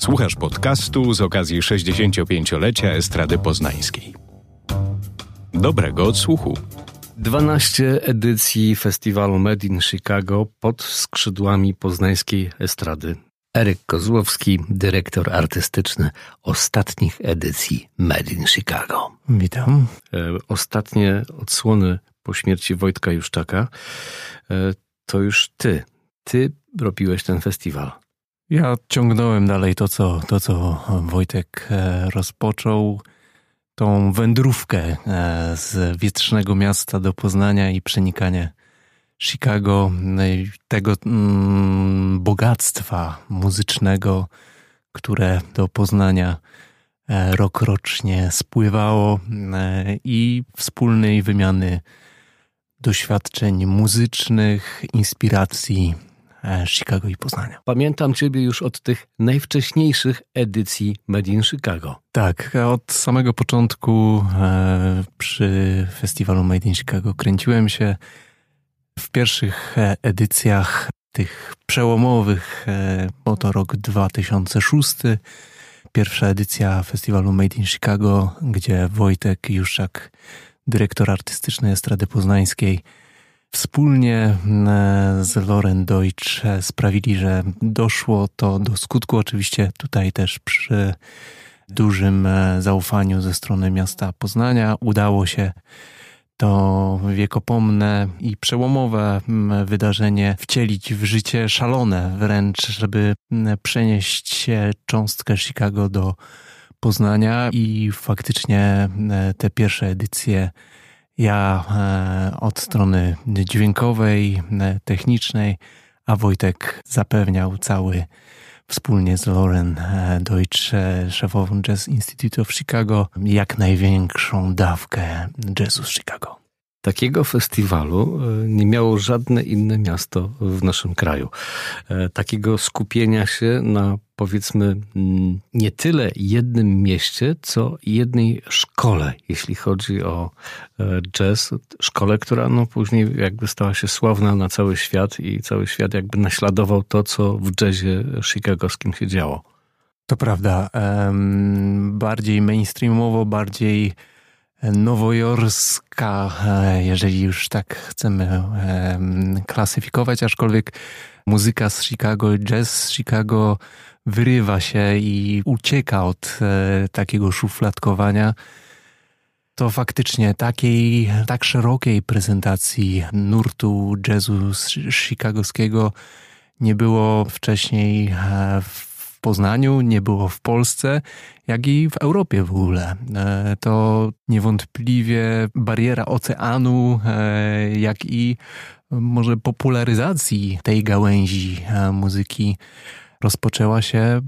Słuchasz podcastu z okazji 65-lecia Estrady Poznańskiej. Dobrego odsłuchu. 12 edycji festiwalu Made in Chicago pod skrzydłami poznańskiej estrady. Eryk Kozłowski, dyrektor artystyczny ostatnich edycji Made in Chicago. Witam. E, ostatnie odsłony po śmierci Wojtka Juszczaka e, to już ty. Ty robiłeś ten festiwal. Ja ciągnąłem dalej to, co, to, co Wojtek e, rozpoczął. Tą wędrówkę e, z wietrznego miasta do Poznania i przenikanie Chicago, no tego mm, bogactwa muzycznego, które do Poznania e, rokrocznie spływało i wspólnej wymiany doświadczeń muzycznych, inspiracji E, Chicago i Poznania. Pamiętam Ciebie już od tych najwcześniejszych edycji Made in Chicago. Tak, od samego początku e, przy festiwalu Made in Chicago kręciłem się w pierwszych e, edycjach tych przełomowych, bo to rok 2006, pierwsza edycja festiwalu Made in Chicago, gdzie Wojtek Juszczak, dyrektor artystyczny Estrady Poznańskiej, Wspólnie e, z Loren Deutsch sprawili, że doszło to do skutku. Oczywiście tutaj też przy dużym e, zaufaniu ze strony miasta Poznania udało się to wiekopomne i przełomowe wydarzenie wcielić w życie szalone wręcz, żeby przenieść cząstkę Chicago do Poznania i faktycznie te pierwsze edycje ja e, od strony dźwiękowej, e, technicznej, a Wojtek zapewniał cały wspólnie z Lauren e, Deutsch, szefową Jazz Institute of Chicago, jak największą dawkę jazzu z Chicago. Takiego festiwalu nie miało żadne inne miasto w naszym kraju. Takiego skupienia się na powiedzmy mm, nie tyle jednym mieście, co jednej szkole, jeśli chodzi o e, jazz. Szkole, która no później jakby stała się sławna na cały świat i cały świat jakby naśladował to, co w jazzie chicagowskim się działo. To prawda. Bardziej mainstreamowo, bardziej nowojorska, e, jeżeli już tak chcemy klasyfikować, aczkolwiek muzyka z Chicago, jazz z Chicago wyrywa się i ucieka od e, takiego szufladkowania, to faktycznie takiej, tak szerokiej prezentacji nurtu jazzu chicagowskiego nie było wcześniej e, w Poznaniu, nie było w Polsce, jak i w Europie w ogóle. E, to niewątpliwie bariera oceanu, e, jak i może popularyzacji tej gałęzi muzyki rozpoczęła się e,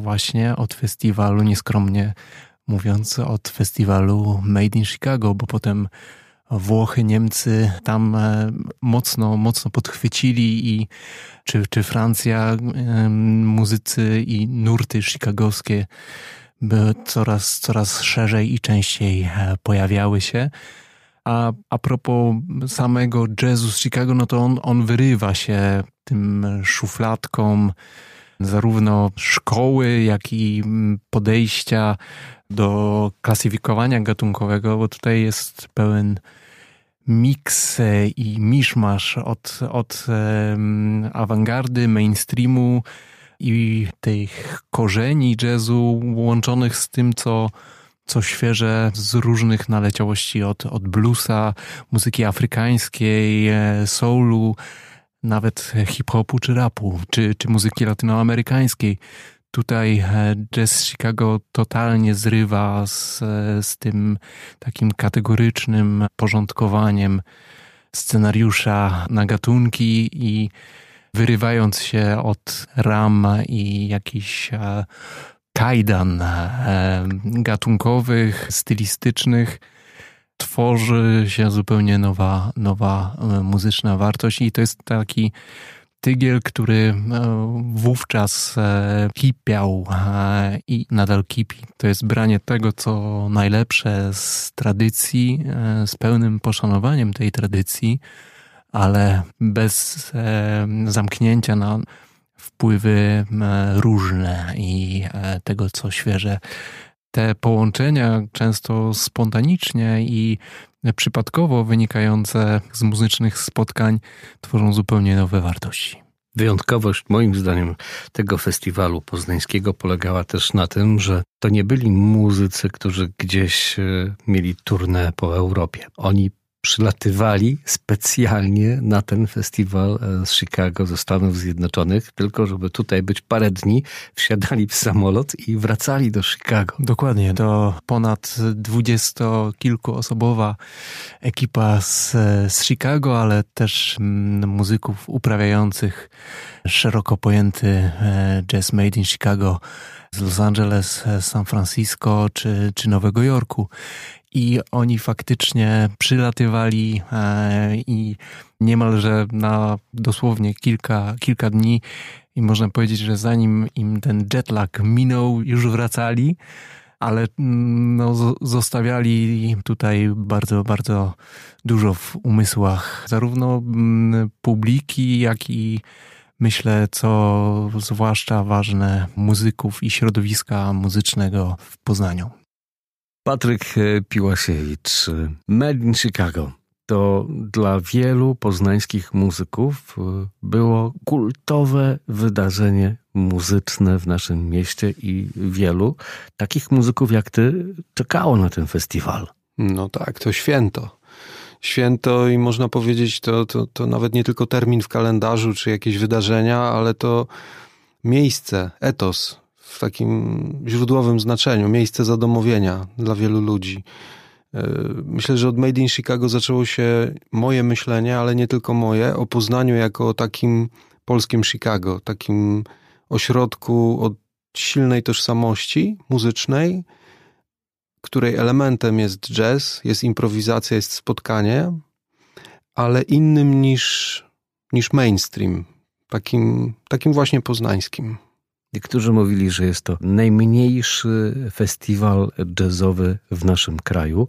właśnie od festiwalu, nieskromnie mówiąc, od festiwalu Made in Chicago, bo potem Włochy, Niemcy tam e, mocno, mocno podchwycili i czy, czy Francja, muzycy i nurty chicagowskie by coraz, coraz szerzej i częściej e, pojawiały się. A, a propos samego jazzu z Chicago, no to on, on wyrywa się tym szufladkom, zarówno szkoły, jak i podejścia do klasyfikowania gatunkowego, bo tutaj jest pełen miks i miszmasz od, od awangardy, mainstreamu i tych korzeni jazzu łączonych z tym, co, co świeże z różnych naleciałości od, od bluesa, muzyki afrykańskiej, e, soulu, nawet hip-hopu czy rapu, czy, czy muzyki latynoamerykańskiej. Tutaj e, jazz Chicago totalnie zrywa z, z tym takim kategorycznym porządkowaniem scenariusza na gatunki i wyrywając się od ram i jakichś e, kajdan e, gatunkowych, stylistycznych, tworzy się zupełnie nowa, nowa e, muzyczna wartość i to jest taki tygiel, który e, wówczas kipiał i nadal kipi. To jest branie tego, co najlepsze z tradycji, z pełnym poszanowaniem tej tradycji, ale bez zamknięcia na wpływy różne i tego, co świeże. Te połączenia często spontanicznie i przypadkowo wynikające z muzycznych spotkań tworzą zupełnie nowe wartości. Wyjątkowość, moim zdaniem, tego festiwalu poznańskiego polegała też na tym, że to nie byli muzycy, którzy gdzieś e, mieli turnę po Europie. Oni przylatywali specjalnie na ten festiwal e, z Chicago, ze Stanów Zjednoczonych, tylko żeby tutaj być parę dni, wsiadali w samolot i wracali do Chicago. Dokładnie, to ponad dwudziestokilkuosobowa ekipa z, z Chicago, ale też mm, muzyków uprawiających szeroko pojęty e, jazz made in Chicago z Los Angeles, e, San Francisco czy, czy Nowego Jorku i oni faktycznie przylatywali e, i niemalże na dosłownie kilka, kilka dni i można powiedzieć, że zanim im ten jetlag minął, już wracali, ale mm, no, zostawiali tutaj bardzo, bardzo dużo w umysłach zarówno mm, publiki, jak i myślę, co zwłaszcza ważne muzyków i środowiska muzycznego w Poznaniu. Patryk e, Piłasiewicz, Made in Chicago. To dla wielu poznańskich muzyków e, było kultowe wydarzenie muzyczne w naszym mieście i wielu takich muzyków jak ty czekało na ten festiwal. No tak, to święto. Święto i można powiedzieć, to, to, to nawet nie tylko termin w kalendarzu czy jakieś wydarzenia, ale to miejsce, etos, w takim źródłowym znaczeniu, miejsce zadomowienia dla wielu ludzi. E, myślę, że od Made in Chicago zaczęło się moje myślenie, ale nie tylko moje, o Poznaniu jako takim polskim Chicago, takim ośrodku od silnej tożsamości muzycznej, której elementem jest jazz, jest improwizacja, jest spotkanie, ale innym niż, niż mainstream, takim, takim właśnie poznańskim. Niektórzy mówili, że jest to najmniejszy festiwal jazzowy w naszym kraju,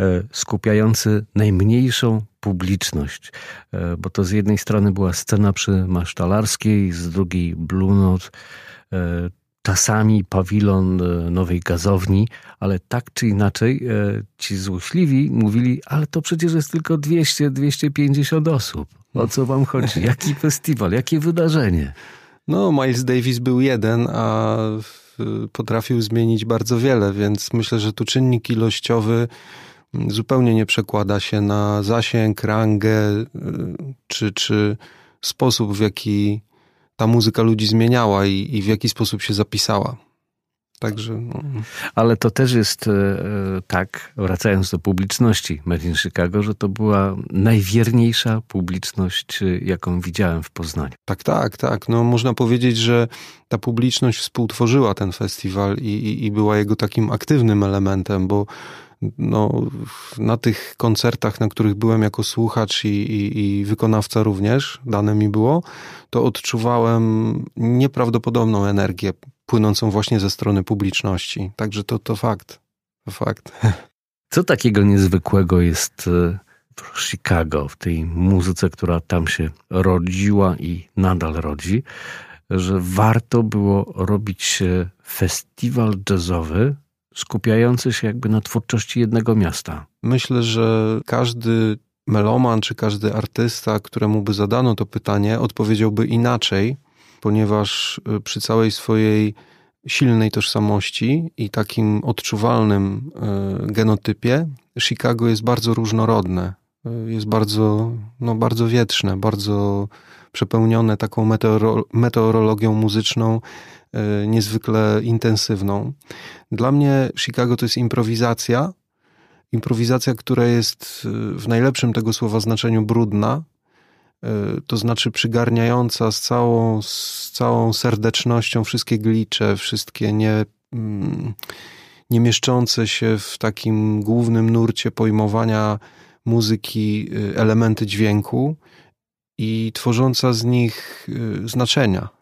e, skupiający najmniejszą publiczność, e, bo to z jednej strony była scena przy Masztalarskiej, z drugiej Blue Note, e, czasami pawilon nowej gazowni, ale tak czy inaczej ci złośliwi mówili, ale to przecież jest tylko 200-250 osób. O co wam chodzi? Jaki festiwal? Jakie wydarzenie? No, Miles Davis był jeden, a potrafił zmienić bardzo wiele, więc myślę, że tu czynnik ilościowy zupełnie nie przekłada się na zasięg, rangę y, czy, czy sposób, w jaki ta muzyka ludzi zmieniała i, i w jaki sposób się zapisała. Także. No. Ale to też jest e, tak, wracając do publiczności Made in Chicago, że to była najwierniejsza publiczność, e, jaką widziałem w Poznaniu. Tak, tak, tak. No, można powiedzieć, że ta publiczność współtworzyła ten festiwal i, i, i była jego takim aktywnym elementem, bo no, na tych koncertach, na których byłem jako słuchacz i, i, i, wykonawca również, dane mi było, to odczuwałem nieprawdopodobną energię płynącą właśnie ze strony publiczności. Także to, to fakt. To fakt. Co takiego niezwykłego jest e, w Chicago, w tej muzyce, która tam się rodziła i nadal rodzi, że warto było robić festiwal jazzowy skupiający się jakby na twórczości jednego miasta? Myślę, że każdy meloman czy każdy artysta, któremu by zadano to pytanie, odpowiedziałby inaczej, ponieważ y, przy całej swojej silnej tożsamości i takim odczuwalnym y, genotypie, Chicago jest bardzo różnorodne. Y, jest bardzo, no, bardzo wietrzne, bardzo przepełnione taką meteoro, meteorologią muzyczną, niezwykle intensywną. Dla mnie Chicago to jest improwizacja. Improwizacja, która jest w najlepszym tego słowa znaczeniu brudna, to znaczy przygarniająca z całą, z całą serdecznością wszystkie glicze, wszystkie nie, mm, nie mieszczące się w takim głównym nurcie pojmowania muzyki e, elementy dźwięku i tworząca z nich e, znaczenia.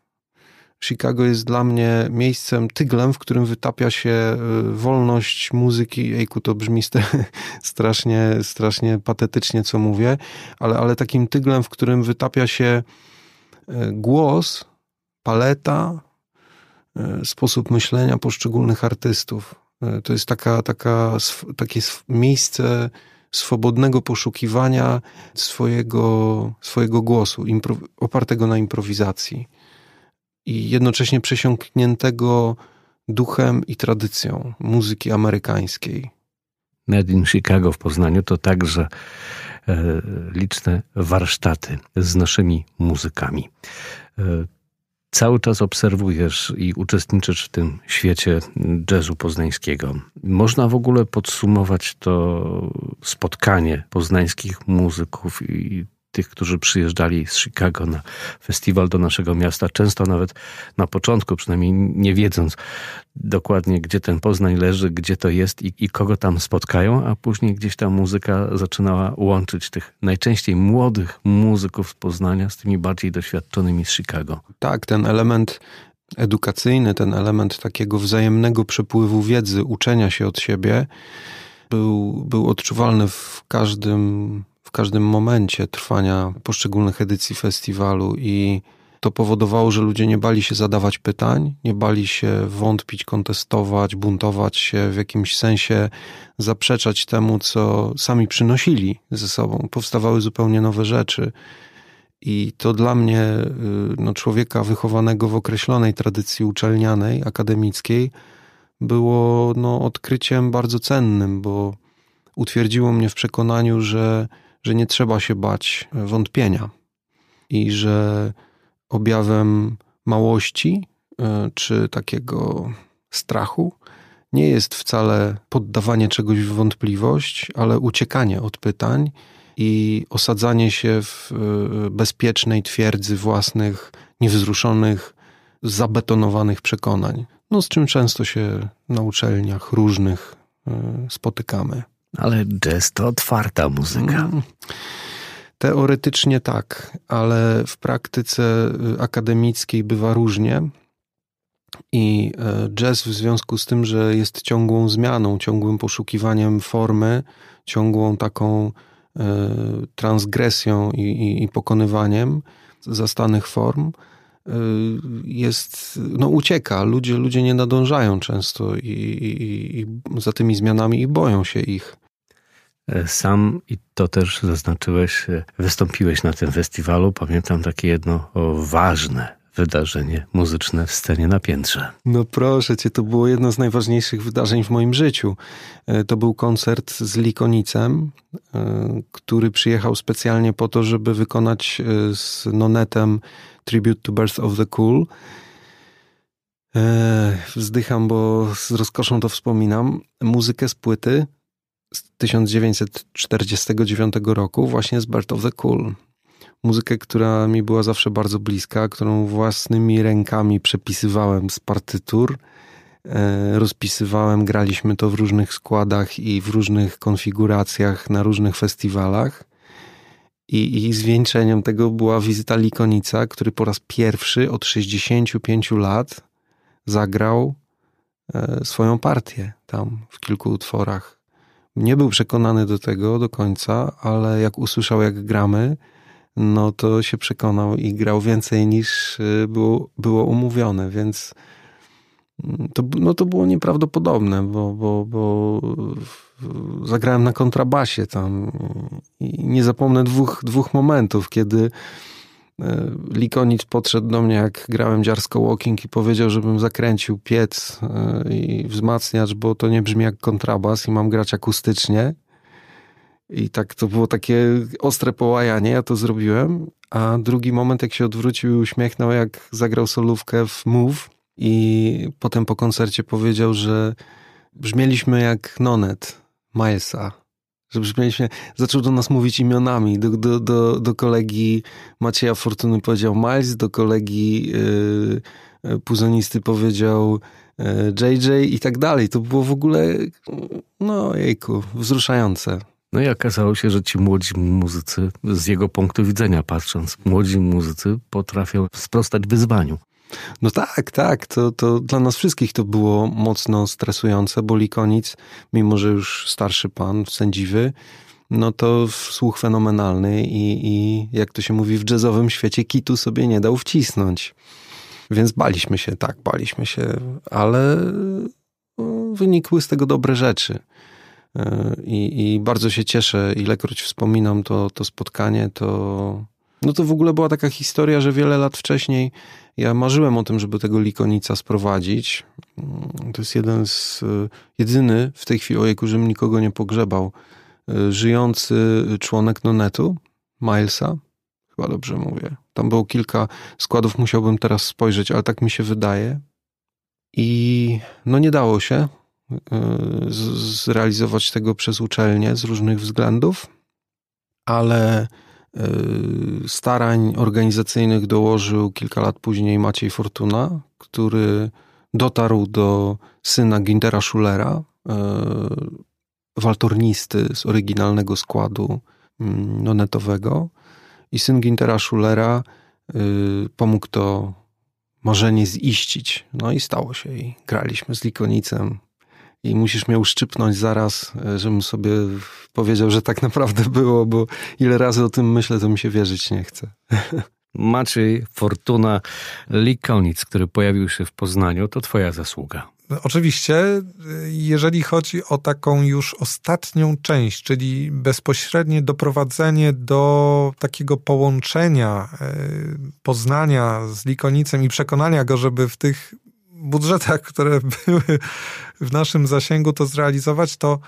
Chicago jest dla mnie miejscem, tyglem, w którym wytapia się y, wolność muzyki. Ejku, to brzmi strasznie, strasznie patetycznie, co mówię, ale, ale takim tyglem, w którym wytapia się y, głos paleta, e, sposób myślenia poszczególnych artystów. To jest taka, taka, takie miejsce swobodnego poszukiwania swojego, swojego głosu, opartego na improwizacji i jednocześnie przesiąkniętego duchem i tradycją muzyki amerykańskiej. Made in Chicago w Poznaniu to także e, liczne warsztaty z naszymi muzykami. E, cały czas obserwujesz i uczestniczysz w tym świecie jazzu poznańskiego. Można w ogóle podsumować to spotkanie poznańskich muzyków i tych, którzy przyjeżdżali z Chicago na festiwal do naszego miasta, często nawet na początku, przynajmniej nie wiedząc dokładnie, gdzie ten Poznań leży, gdzie to jest i, i kogo tam spotkają, a później gdzieś ta muzyka zaczynała łączyć tych najczęściej młodych muzyków z Poznania z tymi bardziej doświadczonymi z Chicago. Tak, ten element edukacyjny, ten element takiego wzajemnego przepływu wiedzy, uczenia się od siebie, był, był odczuwalny w każdym każdym momencie trwania poszczególnych edycji festiwalu i to powodowało, że ludzie nie bali się zadawać pytań, nie bali się wątpić, kontestować, buntować się, w jakimś sensie zaprzeczać temu, co sami przynosili ze sobą. Powstawały zupełnie nowe rzeczy. I to dla mnie, y, no, człowieka wychowanego w określonej tradycji uczelnianej, akademickiej, było no, odkryciem bardzo cennym, bo utwierdziło mnie w przekonaniu, że że nie trzeba się bać wątpienia i że objawem małości e, czy takiego strachu nie jest wcale poddawanie czegoś w wątpliwość, ale uciekanie od pytań i osadzanie się w e, bezpiecznej twierdzy własnych, niewzruszonych, zabetonowanych przekonań. No, z czym często się na uczelniach różnych e, spotykamy. Ale jazz to otwarta muzyka. Mm. Teoretycznie tak, ale w praktyce y, akademickiej bywa różnie. I e, jazz w związku z tym, że jest ciągłą zmianą, ciągłym poszukiwaniem formy, ciągłą taką e, transgresją i, i, i pokonywaniem zastanych form, e, jest, no ucieka. Ludzie, ludzie nie nadążają często i, i, i za tymi zmianami i boją się ich. E, sam, i to też zaznaczyłeś, e, wystąpiłeś na tym festiwalu. Pamiętam takie jedno ważne wydarzenie muzyczne w scenie na piętrze. No proszę cię, to było jedno z najważniejszych wydarzeń w moim życiu. E, to był koncert z Likonicem, który przyjechał specjalnie po to, żeby wykonać z Nonetem Tribute to Birth of the Cool. Wzdycham, bo z rozkoszą to wspominam. Muzykę z płyty 1949 roku właśnie z Birth of the Cool. Muzykę, która mi była zawsze bardzo bliska, którą własnymi rękami przepisywałem z partytur, e, rozpisywałem, graliśmy to w różnych składach i w różnych konfiguracjach na różnych festiwalach. I, I zwieńczeniem tego była wizyta Likonica, który po raz pierwszy od 65 lat zagrał e, swoją partię tam w kilku utworach. Nie był przekonany do tego do końca, ale jak usłyszał, jak gramy, no to się przekonał i grał więcej niż y, było, było umówione, więc mm, to, no to było nieprawdopodobne, bo, bo, bo zagrałem na kontrabasie tam i nie zapomnę dwóch, dwóch momentów, kiedy Likonic podszedł do mnie, jak grałem dziarsko walking i powiedział, żebym zakręcił piec e, i wzmacniacz, bo to nie brzmi jak kontrabas i mam grać akustycznie. I tak to było takie ostre połajanie, ja to zrobiłem. A drugi moment, jak się odwrócił i uśmiechnął, jak zagrał solówkę w Move i potem po koncercie powiedział, że brzmieliśmy jak Nonet Milesa że brzmieliśmy, zaczął do nas mówić imionami. Do, do, do, do kolegi Macieja Fortuny powiedział Miles, do kolegi yy, puzonisty powiedział JJ i tak dalej. To było w ogóle, no jejku, wzruszające. No i okazało się, że ci młodzi muzycy, z jego punktu widzenia patrząc, młodzi muzycy potrafią sprostać wyzwaniu. No tak, tak. To, to dla nas wszystkich to było mocno stresujące, bo Likonic, mimo że już starszy pan, sędziwy, no to słuch fenomenalny i, i jak to się mówi w jazzowym świecie, kitu sobie nie dał wcisnąć. Więc baliśmy się, tak, baliśmy się, ale no, wynikły z tego dobre rzeczy. E, I, I, bardzo się cieszę, ilekroć wspominam to, to spotkanie, to. No to w ogóle była taka historia, że wiele lat wcześniej ja marzyłem o tym, żeby tego likonica sprowadzić. Mm, to jest jeden z, e, jedyny w tej chwili, ojejku, żebym nikogo nie pogrzebał, e, żyjący członek Nonetu, Milesa. Chyba dobrze mówię. Tam było kilka składów, musiałbym teraz spojrzeć, ale tak mi się wydaje. I no nie dało się zrealizować tego przez uczelnię z różnych względów, ale starań organizacyjnych dołożył kilka lat później Maciej Fortuna, który dotarł do syna Gintera Schulera, waltornisty z oryginalnego składu nonetowego. I syn Gintera Schulera pomógł to marzenie ziścić. No i stało się. I graliśmy z Likonicem i musisz mnie uszczypnąć zaraz, e, żebym sobie powiedział, że tak naprawdę było, bo ile razy o tym myślę, to mi się wierzyć nie chce. Maciej Fortuna Likonic, który pojawił się w Poznaniu, to twoja zasługa. Oczywiście, jeżeli chodzi o taką już ostatnią część, czyli bezpośrednie doprowadzenie do takiego połączenia e, Poznania z Likonicem i przekonania go, żeby w tych budżetach, które były w naszym zasięgu to zrealizować, to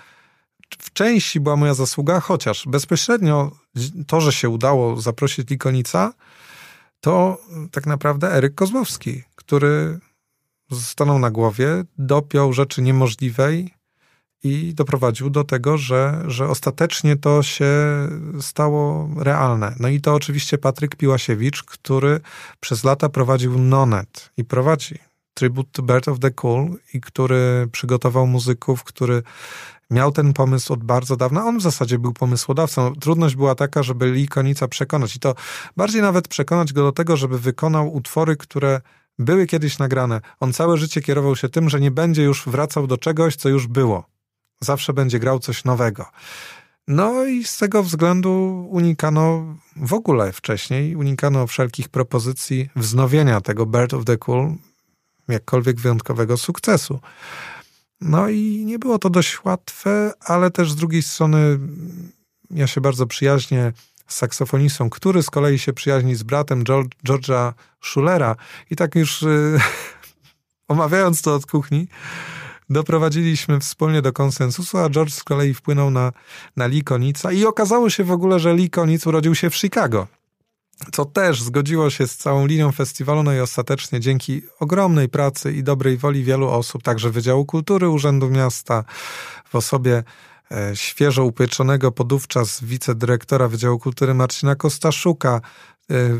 w części była moja zasługa, chociaż bezpośrednio to, że się udało zaprosić Likonica, to tak naprawdę Eryk Kozłowski, który stanął na głowie, dopiął rzeczy niemożliwej i doprowadził do tego, że, że ostatecznie to się stało realne. No i to oczywiście Patryk Piłasiewicz, który przez lata prowadził Nonet i prowadzi Tribute to of the Cool i który przygotował muzyków, który miał ten pomysł od bardzo dawna. On w zasadzie był pomysłodawcą. Trudność była taka, żeby Lee Konica przekonać i to bardziej nawet przekonać go do tego, żeby wykonał utwory, które były kiedyś nagrane. On całe życie kierował się tym, że nie będzie już wracał do czegoś, co już było. Zawsze będzie grał coś nowego. No i z tego względu unikano w ogóle wcześniej, unikano wszelkich propozycji wznowienia tego Bird of the Cool, jakkolwiek wyjątkowego sukcesu. No i nie było to dość łatwe, ale też z drugiej strony ja się bardzo przyjaźnię z saksofonistą, który z kolei się przyjaźni z bratem George'a Schulera. I tak już yy, omawiając to od kuchni, doprowadziliśmy wspólnie do konsensusu, a George z kolei wpłynął na, na Lee Konica. I okazało się w ogóle, że Lee Konic urodził się w Chicago co też zgodziło się z całą linią festiwalu, no i ostatecznie dzięki ogromnej pracy i dobrej woli wielu osób, także Wydziału Kultury Urzędu Miasta, w osobie e, świeżo upieczonego podówczas wicedyrektora Wydziału Kultury Marcina Kostaszuka,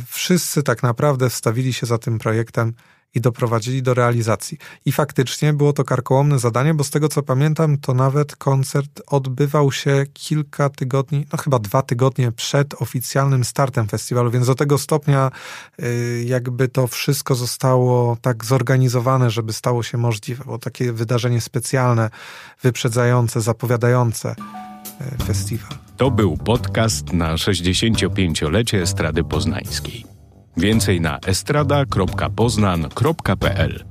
wszyscy tak naprawdę wstawili się za tym projektem i doprowadzili do realizacji. I faktycznie było to karkołomne zadanie, bo z tego co pamiętam, to nawet koncert odbywał się kilka tygodni, no chyba dwa tygodnie przed oficjalnym startem festiwalu, więc do tego stopnia y, jakby to wszystko zostało tak zorganizowane, żeby stało się możliwe. Było takie wydarzenie specjalne, wyprzedzające, zapowiadające y, festiwal. To był podcast na 65-lecie Estrady Poznańskiej. Więcej na estrada.poznan.pl